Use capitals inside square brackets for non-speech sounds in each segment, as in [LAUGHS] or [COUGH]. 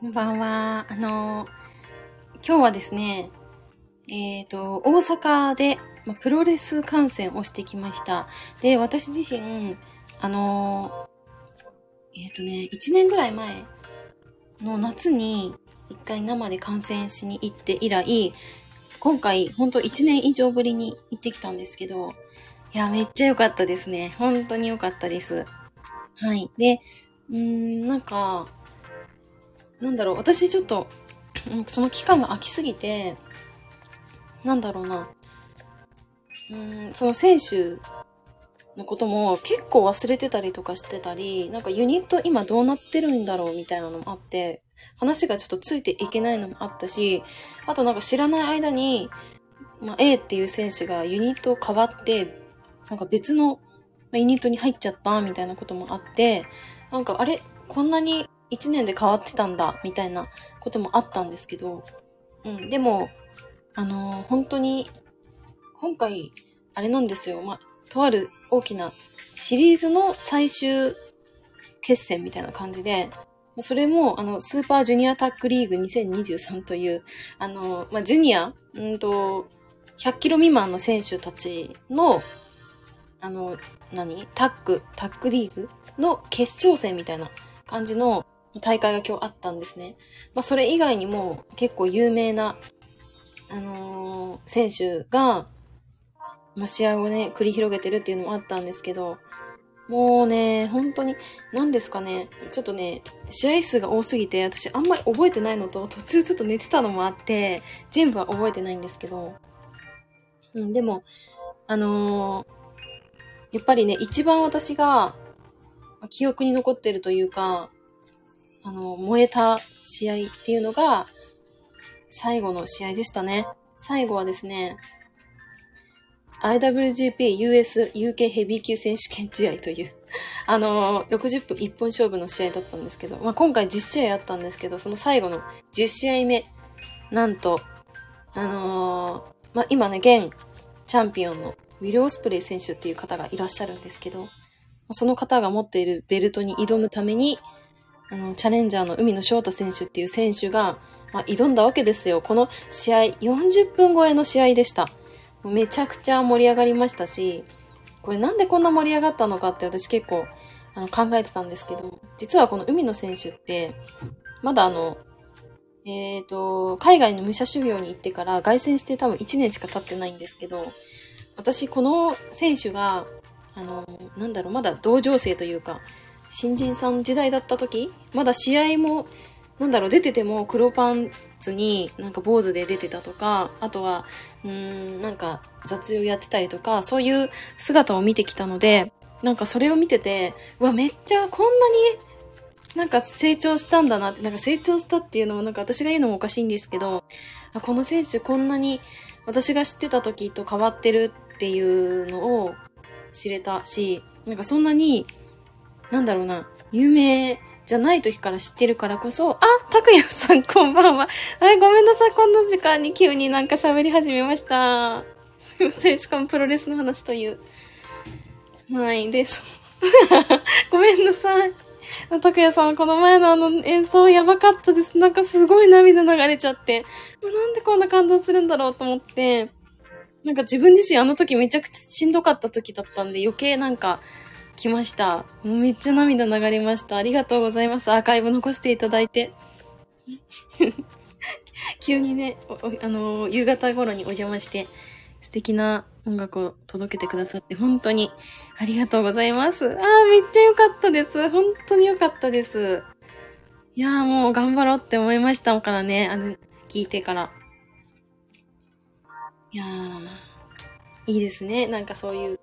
こんばんは。あの、今日はですね、えっ、と、大阪で、ま、プロレス観戦をしてきました。で、私自身、あの、えっ、とね、1年ぐらい前の夏に一回生で観戦しに行って以来、今回、ほんと1年以上ぶりに行ってきたんですけど、いや、めっちゃ良かったですね。本当に良かったです。はい。で、うーん、なんか、なんだろう、私ちょっと、その期間が空きすぎて、なんだろうな、うん、その選手のことも結構忘れてたりとかしてたり、なんかユニット今どうなってるんだろうみたいなのもあって、話がちょっとついていけないのもあったし、あとなんか知らない間に、まあ、A っていう選手がユニットを変わって、なんか別のユニットに入っちゃったみたいなこともあって、なんかあれこんなに1年で変わってたんだみたいなこともあったんですけど、うん、でも、あのー本当に、今回、あれなんですよ。まあ、とある大きなシリーズの最終決戦みたいな感じで、それも、あの、スーパージュニアタックリーグ2023という、あのまあ、ジュニア、うんと、100キロ未満の選手たちの、あの、何？タッグ、タッグリーグの決勝戦みたいな感じの大会が今日あったんですね。まあ、それ以外にも結構有名な、あのー選手が、まあ、試合をね、繰り広げてるっていうのもあったんですけど、もうね、本当に、何ですかね、ちょっとね、試合数が多すぎて、私あんまり覚えてないのと、途中ちょっと寝てたのもあって、全部は覚えてないんですけど、うん、でも、あのーやっぱりね、一番私が、記憶に残ってるというか、あの、燃えた試合っていうのが、最後の試合でしたね。最後はですね、IWGP US UK ヘビー級選手権試合という、[LAUGHS] あの、60分一本勝負の試合だったんですけど、まあ、今回10試合あったんですけど、その最後の10試合目、なんと、あのーまあ、今ね、現チャンピオンのウィル・オスプレイ選手っていう方がいらっしゃるんですけど、その方が持っているベルトに挑むために、あの、チャレンジャーの海野翔太選手っていう選手が、まあ、挑んだわけですよ。この試合、40分超えの試合でした。めちゃくちゃ盛り上がりましたし、これなんでこんな盛り上がったのかって私結構あの考えてたんですけど、実はこの海野選手って、まだあの、えっ、と、海外の武者修行に行ってから凱旋して多分1年しか経ってないんですけど、私この選手が、あの、なんだろう、まだ同情生というか、新人さん時代だった時、まだ試合も、なんだろう、出てても黒パンツになんか坊主で出てたとか、あとは、うーん、なんか雑用やってたりとか、そういう姿を見てきたので、なんかそれを見てて、うわ、めっちゃこんなになんか成長したんだなって、なんか成長したっていうのもなんか私が言うのもおかしいんですけど、あこの選手こんなに私が知ってた時と変わってるっていうのを知れたし、なんかそんなに、なんだろうな、有名じゃない時から知ってるからこそ、あ、拓也さんこんばんは。あれごめんなさい、こんな時間に急になんか喋り始めました。すいません、しかもプロレスの話という。はい、で、そ [LAUGHS] ごめんなさい。拓也さん、この前のあの演奏やばかったです。なんかすごい涙流れちゃって、もうなんでこんな感動するんだろうと思って、なんか自分自身あの時めちゃくちゃしんどかった時だったんで余計なんか来ました。もうめっちゃ涙流れました。ありがとうございます。アーカイブ残していただいて。[LAUGHS] 急にね、あのー夕方頃にお邪魔して、素敵な音楽を届けてくださって本当にありがとうございます。あー、めっちゃ良かったです。本当に良かったです。いやーもう頑張ろうって思いましたからね、あの、聞いてから。いやー、いいですね。なんかそういう、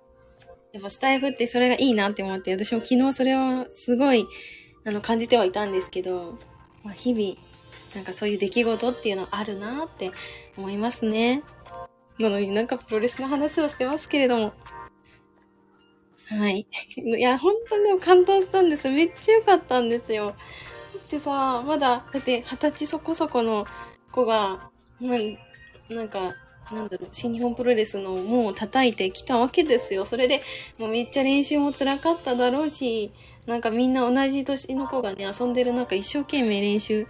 やっぱスタイフってそれがいいなって思って、私も昨日それをすごい、あの、感じてはいたんですけど、まあ、日々、なんかそういう出来事っていうのはあるなって思いますね。なのになんかプロレスの話をしてますけれども。はい。[LAUGHS] いや、本当にでも感動したんです。めっちゃ良かったんですよ。だってさ、まだ、だって二十歳そこそこの子が、なんなんか、なんだろう、新日本プロレスの門を叩いてきたわけですよ。それで、もうめっちゃ練習も辛かっただろうし、なんかみんな同じ年の子がね、遊んでる中一生懸命練習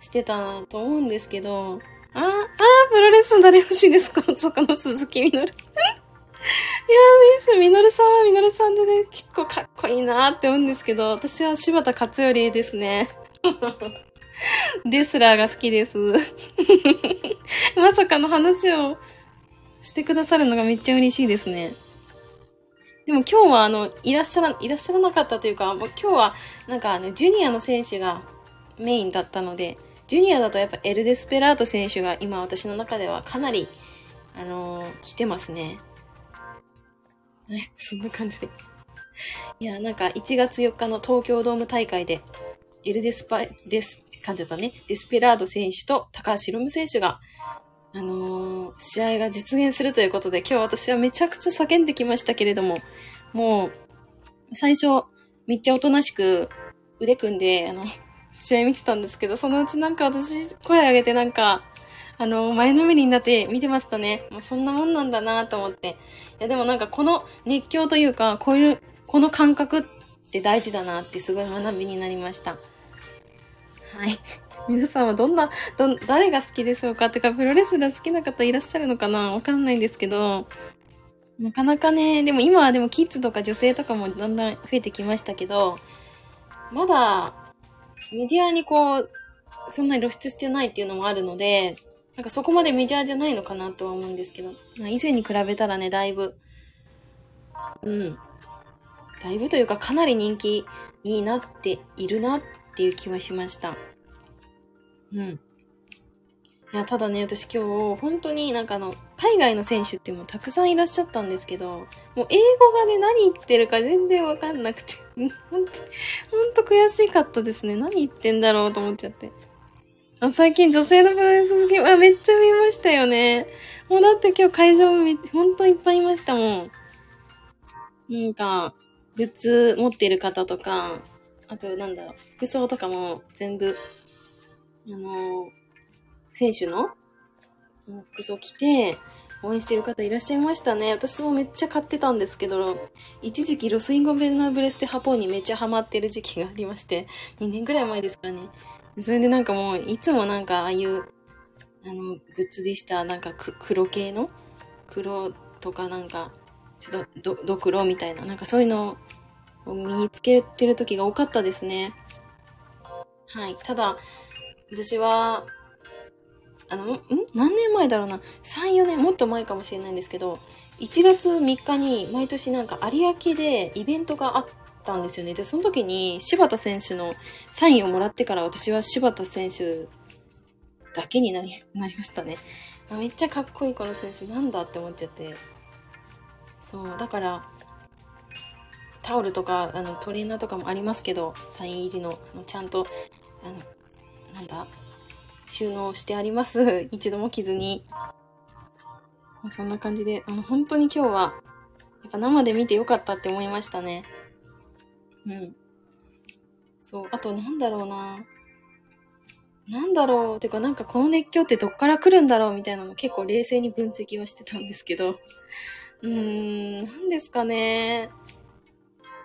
してたと思うんですけど、あ、あ、プロレス誰欲しいですか？そこの鈴木みのる。[LAUGHS] いやーです。みのるさんはみのるさんでね、結構かっこいいなーって思うんですけど、私は柴田勝頼ですね。[LAUGHS] レスラーが好きです。[LAUGHS] まさかの話をしてくださるのがめっちゃ嬉しいですね。でも今日はあの、いらっしゃら、いらっしゃらなかったというか、もう今日はなんかあの、ジュニアの選手がメインだったので、ジュニアだとやっぱエル・デスペラード選手が今私の中ではかなり、あのー、来てますね。そんな感じで。いや、なんか1月4日の東京ドーム大会で、エル・デスパ、デス、感じたね、デスペラード選手と高橋ヒロム選手が、あのー、試合が実現するということで、今日私はめちゃくちゃ叫んできましたけれども、もう、最初、めっちゃおとなしく腕組んで、あの、試合見てたんですけど、そのうちなんか私声上げてなんか、あの、前のめりになって見てましたね。まあ、そんなもんなんだなと思って。いや、でもなんかこの熱狂というか、こういう、この感覚って大事だなってすごい学びになりました。はい。皆さんはどんな、ど、誰が好きでしょうかってか、プロレスラー好きな方いらっしゃるのかな？わかんないんですけど、なかなかね、でも今はでもキッズとか女性とかもだんだん増えてきましたけど、まだメディアにこう、そんなに露出してないっていうのもあるので、なんかそこまでメジャーじゃないのかなとは思うんですけど、以前に比べたらね、だいぶ、うん。だいぶというかかなり人気になっているなっていう気はしました。うん。いや、ただね、私今日、本当になんかあの、海外の選手ってもうたくさんいらっしゃったんですけど、もう英語がね、何言ってるか全然わかんなくて、本当本当悔しかったですね。何言ってんだろうと思っちゃって。あ最近女性のプロレス好き、あ、めっちゃ見ましたよね。もうだって今日会場も本当いっぱいいましたもん。なんか、グッズ持ってる方とか、あとなんだろう、服装とかも全部、あの選手の服装着て、応援してる方いらっしゃいましたね。私もめっちゃ買ってたんですけど、一時期ロスインゴベルナブレスデハポンにめっちゃハマってる時期がありまして、2年くらい前ですかね。それでなんかもう、いつもなんかああいう、あの、グッズでした。なんか黒系の黒とかなんか、ちょっとドクロみたいな、なんかそういうのを身につけてる時が多かったですね。はい。ただ、私は、あの、ん何年前だろうな ?3、4年、もっと前かもしれないんですけど、1月3日に毎年なんか有明でイベントがあったんですよね。で、その時に柴田選手のサインをもらってから私は柴田選手だけになり、[LAUGHS] なりましたね。めっちゃかっこいいこの選手なんだって思っちゃって。そう、だから、タオルとか、あの、トレーナーとかもありますけど、サイン入りの、あのちゃんと、あの、なんだ、収納してあります。[LAUGHS] 一度も着ずに。そんな感じで、あの、本当に今日は、やっぱ生で見てよかったって思いましたね。うん。そう。あと、なんだろうな。なんだろう。てか、なんかこの熱狂ってどっから来るんだろうみたいなの結構冷静に分析はしてたんですけど。うーん、なんですかね。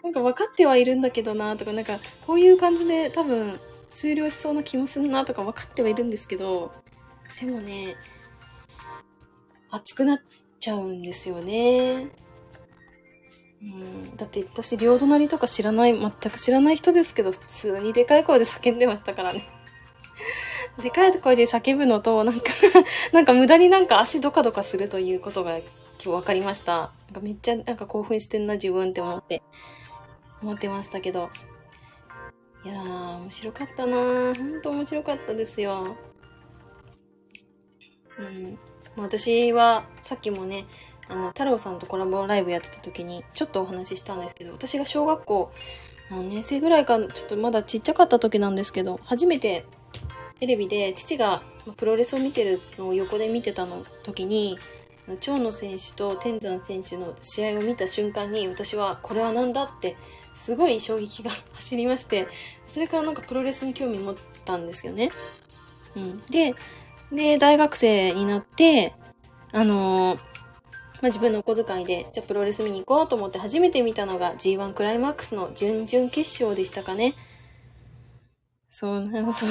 なんか分かってはいるんだけどな、とか、なんか、こういう感じで多分、終了しそうな気もするなとか分かってはいるんですけど、でもね、熱くなっちゃうんですよね。うん、だって私、両隣とか知らない、全く知らない人ですけど、普通にでかい声で叫んでましたからね。[LAUGHS] でかい声で叫ぶのと、なんか [LAUGHS] なんか無駄になんか足ドカドカするということが今日分かりました。なんかめっちゃなんか興奮してんな自分って思って、思ってましたけど。いやー、面白かったなー。ほんと面白かったですよ。うん。私は、さっきもね、あの、太郎さんとコラボライブやってた時に、ちょっとお話ししたんですけど、私が小学校何年生ぐらいか、ちょっとまだちっちゃかった時なんですけど、初めてテレビで父がプロレスを見てるのを横で見てたの時に、長野選手と天山選手の試合を見た瞬間に私はこれは何だってすごい衝撃が走りましてそれからなんかプロレスに興味持ったんですよね。うん、でで大学生になってあのー、まあ、自分のお小遣いでじゃあプロレス見に行こうと思って初めて見たのが G1 クライマックスの準々決勝でしたかね。そう、そう、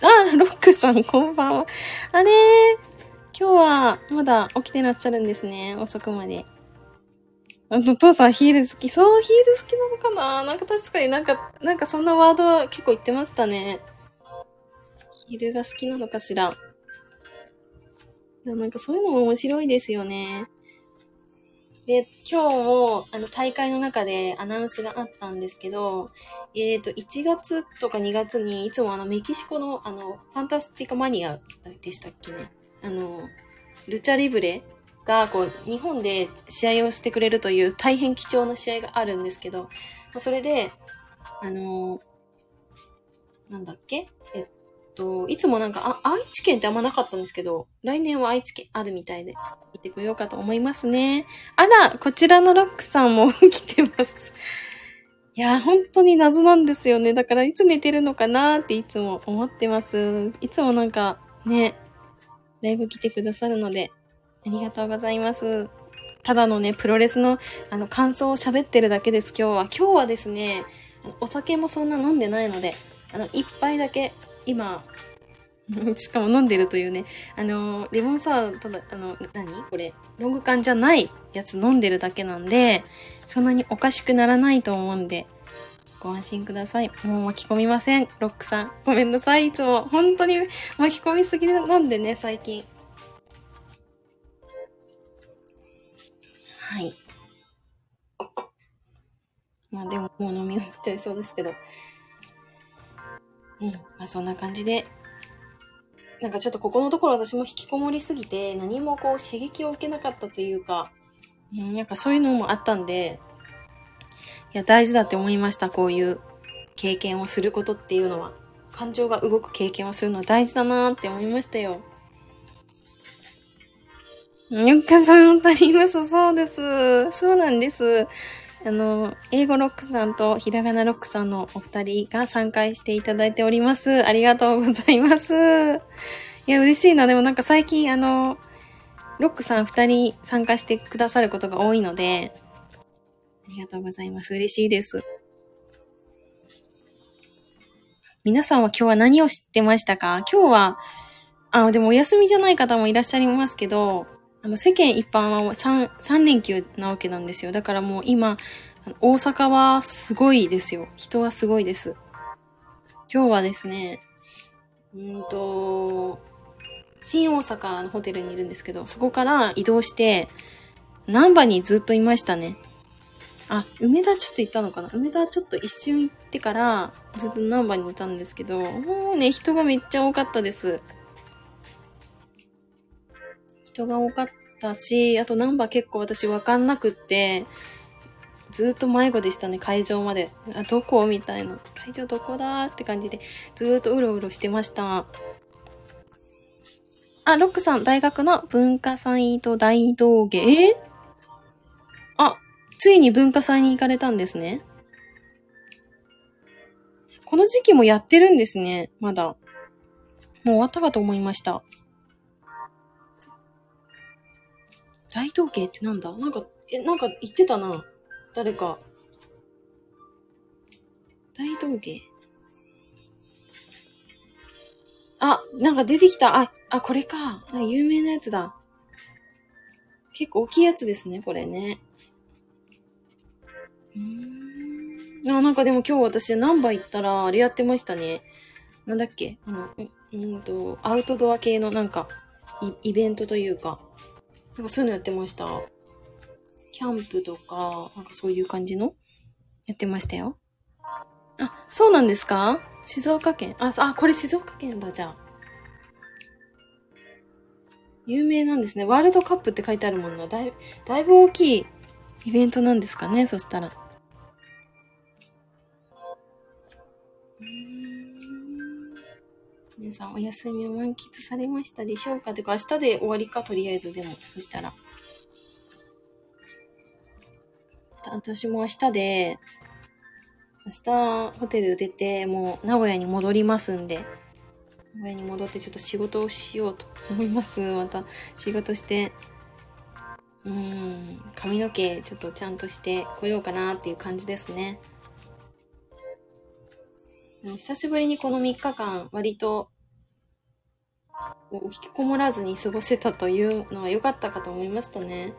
あ、ロックさん、こんばんは。あれ今日はまだ起きてらっしゃるんですね。遅くまで。あの、父さんヒール好き。そう、ヒール好きなのかな？なんか確かになんか、なんかそんなワード結構言ってましたね。ヒールが好きなのかしら。なんかそういうのも面白いですよね。で、今日も、あの、大会の中でアナウンスがあったんですけど、えっ、ー、と、1月とか2月に、いつもあの、メキシコの、あの、ファンタスティカマニアでしたっけね。あの、ルチャリブレが、こう、日本で試合をしてくれるという大変貴重な試合があるんですけど、それで、あの、なんだっけ？えっと、いつもなんか、あ、愛知県ってあんまなかったんですけど、来年は愛知県あるみたいで、ちょっと行ってこようかと思いますね。あら、こちらのロックさんも来てます。いや、本当に謎なんですよね。だから、いつ寝てるのかなっていつも思ってます。いつもなんか、ね、ライブ来てくださるので、ありがとうございます。ただのね、プロレスの、あの、感想を喋ってるだけです、今日は。今日はですね、お酒もそんな飲んでないので、あの、一杯だけ今、[LAUGHS] しかも飲んでるというね、あの、レモンサワー、ただ、あの、何？これ、ロング缶じゃないやつ飲んでるだけなんで、そんなにおかしくならないと思うんで、ご安心ください。もう巻き込みません。ロックさん。ごめんなさい。いつも、本当に巻き込みすぎなんでね、最近。はい。まあでも、もう飲み終わっちゃいそうですけど。うん。まあそんな感じで、なんかちょっとここのところ私も引きこもりすぎて、何もこう刺激を受けなかったというか、うん、なんかそういうのもあったんで、や、大事だって思いました。こういう経験をすることっていうのは。感情が動く経験をするのは大事だなって思いましたよ。よっかさん、足ります。そうです。そうなんです。あの、英語ロックさんとひらがなロックさんのお二人が参加していただいております。ありがとうございます。いや、嬉しいな。でもなんか最近、あの、ロックさん二人参加してくださることが多いので、ありがとうございます。嬉しいです。皆さんは今日は何を知ってましたか？今日は、あ、でもお休みじゃない方もいらっしゃいますけど、あの、世間一般は3、3連休なわけなんですよ。だからもう今、大阪はすごいですよ。人はすごいです。今日はですね、うんと、新大阪のホテルにいるんですけど、そこから移動して、南波にずっといましたね。あ、梅田ちょっと行ったのかな？梅田ちょっと一瞬行ってから、ずっと南波にいたんですけど、もうね、人がめっちゃ多かったです。人が多かったし、あとナンバー結構私わかんなくって、ずっと迷子でしたね、会場まで。あ、どこ？みたいな。会場どこだって感じで、ずっとうろうろしてました。あ、ロックさん、大学の文化祭と大道芸？え？あ、ついに文化祭に行かれたんですね。この時期もやってるんですね、まだ。もう終わったかと思いました。大統計ってなんだ？なんか、え、なんか言ってたな。誰か。大統計。あ、なんか出てきた。あ、あ、これか。有名なやつだ。結構大きいやつですね、これね。うん。あ、なんかでも今日私ナンバ行ったら、あれやってましたね。なんだっけ？あの、うんと、アウトドア系のなんか、イベントというか、なんかそういうのやってました。キャンプとか、なんかそういう感じの？やってましたよ。あ、そうなんですか？静岡県。あ、あ、これ静岡県だ、じゃあ。有名なんですね。ワールドカップって書いてあるもんな。だいだいぶ大きいイベントなんですかね、そしたら。皆さんお休みを満喫されましたでしょうかてか明日で終わりか、とりあえずでも。そしたら。私も明日で、明日ホテル出て、もう名古屋に戻りますんで、名古屋に戻ってちょっと仕事をしようと思います。また仕事して、うん、髪の毛ちょっとちゃんとしてこようかなっていう感じですね。久しぶりにこの3日間、割と、引きこもらずに過ごせたというのは良かったかと思いましたね。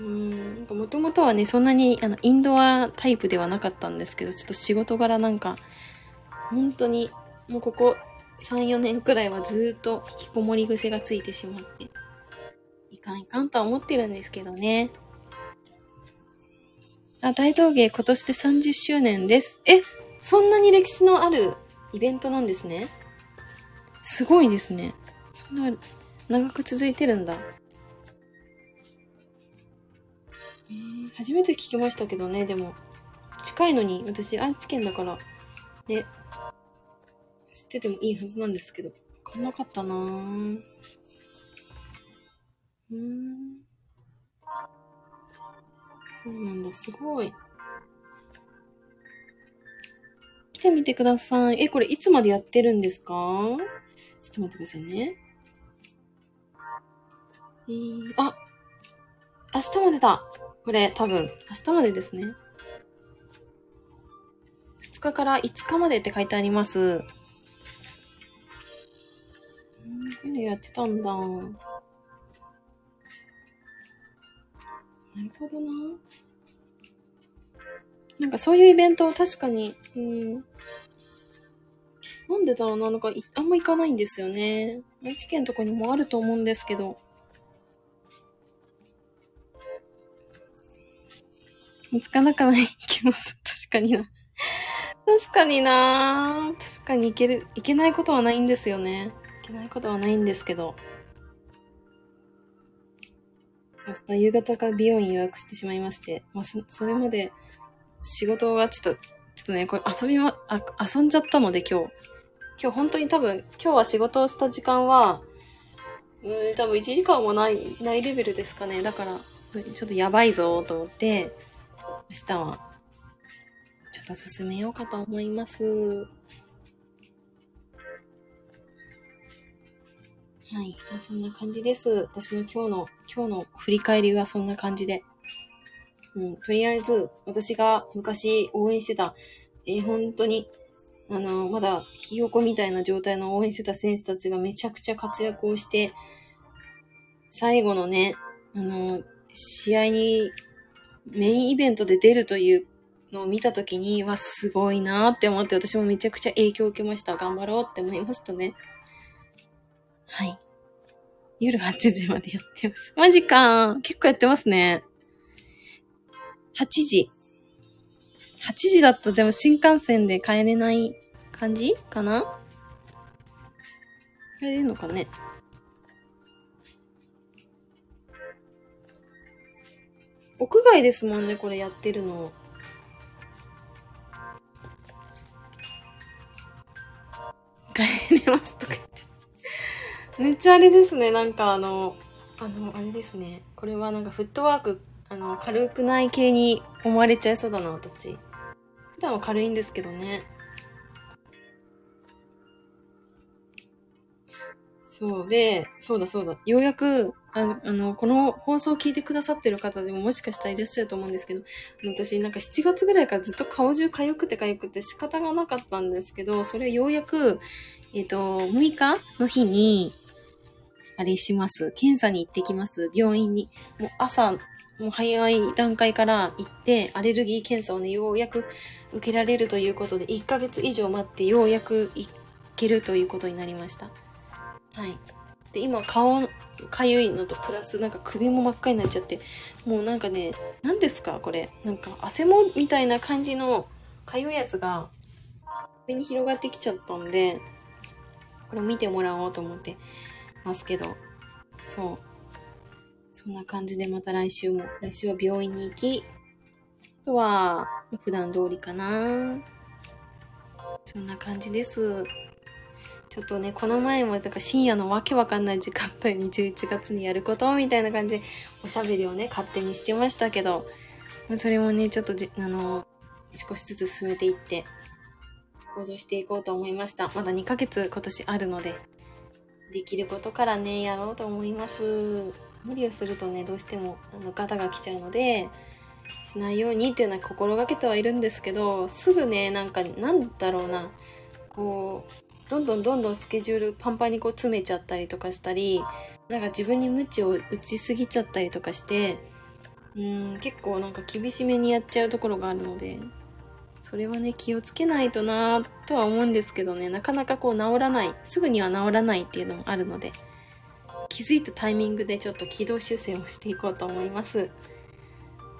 うん、もともとはね、そんなに、あの、インドアタイプではなかったんですけど、ちょっと仕事柄なんか、本当に、もうここ3、4年くらいはずっと引きこもり癖がついてしまって、いかんいかんとは思ってるんですけどね。あ、大道芸今年で30周年です。え、そんなに歴史のあるイベントなんですね。すごいですね。そんな、長く続いてるんだ。えー、初めて聞きましたけどね、でも。近いのに、私、愛知県だから、ね、知っててもいいはずなんですけど、わかんなかったなぁ。うーん。そうなんだ、すごい。てみてください。え、これいつまでやってるんですか？ちょっと待ってくださいね。えー、あ明日までだこれ多分、明日までですね。2日から5日までって書いてあります。んこういうのやってたんだ？なるほどな。なんかそういうイベント確かに、うん。なんでだろうな、なんかあんま行かないんですよね。愛知県とかにもあると思うんですけど。見つからなかない行けます。確かにな。確かにな確かに行ける、行けないことはないんですよね。行けないことはないんですけど。明日夕方から美容院予約してしまいまして、まあ、そ、それまで仕事はちょっと、ちょっとね、これ遊びま、あ、遊んじゃったので今日。今日本当に多分、今日は仕事をした時間は、うん、多分1時間もない、ないレベルですかね。だから、ちょっとやばいぞと思って、明日は、ちょっと進めようかと思います。はい。そんな感じです。私の今日の、今日の振り返りはそんな感じで。うん。とりあえず、私が昔応援してた、えー、本当に、あの、まだひよこみたいな状態の応援してた選手たちがめちゃくちゃ活躍をして、最後のね、あの、試合にメインイベントで出るというのを見たときに、わ、すごいなって思って私もめちゃくちゃ影響を受けました。頑張ろうって思いましたね。はい。夜8時までやってます。マジか結構やってますね。8時。8時だとでも新幹線で帰れない感じかな？帰れるのかね？屋外ですもんね、これやってるの。帰れますとか言ってめっちゃあれですね、なんかあの、あの、あれですね。これはなんかフットワーク、あの、軽くない系に思われちゃいそうだな、私。普段は軽いんですけどね。そうで、そうだそうだ。ようやく、ああの、この放送を聞いてくださってる方でももしかしたらいらっしゃると思うんですけど、私なんか7月ぐらいからずっと顔中痒くて痒くて仕方がなかったんですけど、それようやく、えっ、ー、と、6日の日に、あれします。検査に行ってきます。病院に。もう朝、もう早い段階から行って、アレルギー検査をね、ようやく受けられるということで、1ヶ月以上待って、ようやく行けるということになりました。はい。で、今、顔、かゆいのと、プラス、なんか首も真っ赤になっちゃって、もうなんかね、何ですかこれ。なんか、汗もみたいな感じの、かゆいやつが、首に広がってきちゃったんで、これ見てもらおうと思って、ますけど、そう。そんな感じでまた来週も、来週は病院に行き、あとは、普段通りかな。そんな感じです。ちょっとね、この前も、だから深夜のわけわかんない時間帯に11月にやることみたいな感じで、おしゃべりをね、勝手にしてましたけど、それもね、ちょっと、あの、少しずつ進めていって、向上していこうと思いました。まだ2ヶ月今年あるので、できることからね、やろうと思います。無理をするとね、どうしても、あの、ガタが来ちゃうので、しないようにっていうのは心がけてはいるんですけど、すぐね、なんか、なんだろうな、こう、どんどんどんどんスケジュールパンパンにこう詰めちゃったりとかしたり、なんか自分に無知を打ちすぎちゃったりとかして、うん、結構なんか厳しめにやっちゃうところがあるので、それはね、気をつけないとなとは思うんですけどね、なかなかこう治らない、すぐには治らないっていうのもあるので、気づいたタイミングでちょっと軌道修正をしていこうと思います。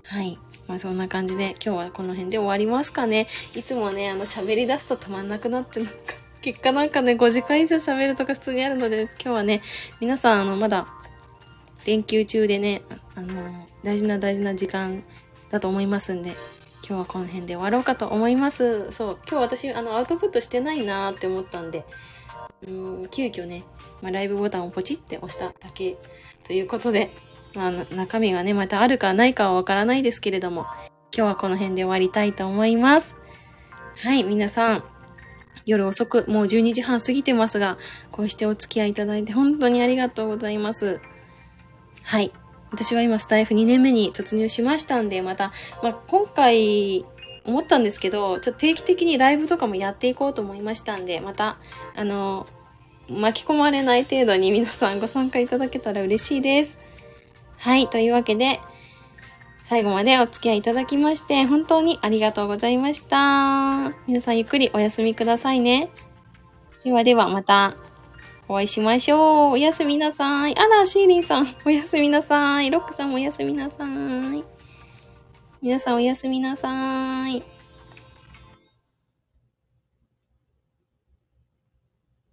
はい。まあそんな感じで今日はこの辺で終わりますかね。いつもね、あの喋り出すと止まんなくなってなんか、[LAUGHS] 結果なんかね、5時間以上喋るとか普通にあるので、今日はね、皆さんあのまだ連休中でね、あの、大事な大事な時間だと思いますんで、今日はこの辺で終わろうかと思います。そう、今日私、あの、アウトプットしてないなーって思ったんで、うん、急遽ね、まあ、ライブボタンをポチって押しただけということで、まあ、中身がね、またあるかないかはわからないですけれども、今日はこの辺で終わりたいと思います。はい、皆さん、夜遅く、もう12時半過ぎてますが、こうしてお付き合いいただいて本当にありがとうございます。はい。私は今スタイフ2年目に突入しましたんで、また、まあ、今回思ったんですけど、ちょっと定期的にライブとかもやっていこうと思いましたんで、また、あの、巻き込まれない程度に皆さんご参加いただけたら嬉しいです。はい、というわけで、最後までお付き合いいただきまして、本当にありがとうございました。皆さんゆっくりお休みくださいね。ではではまたお会いしましょう。おやすみなさい。あら、シーリンさん、おやすみなさい。ロックさんもおやすみなさい。皆さんおやすみなさい。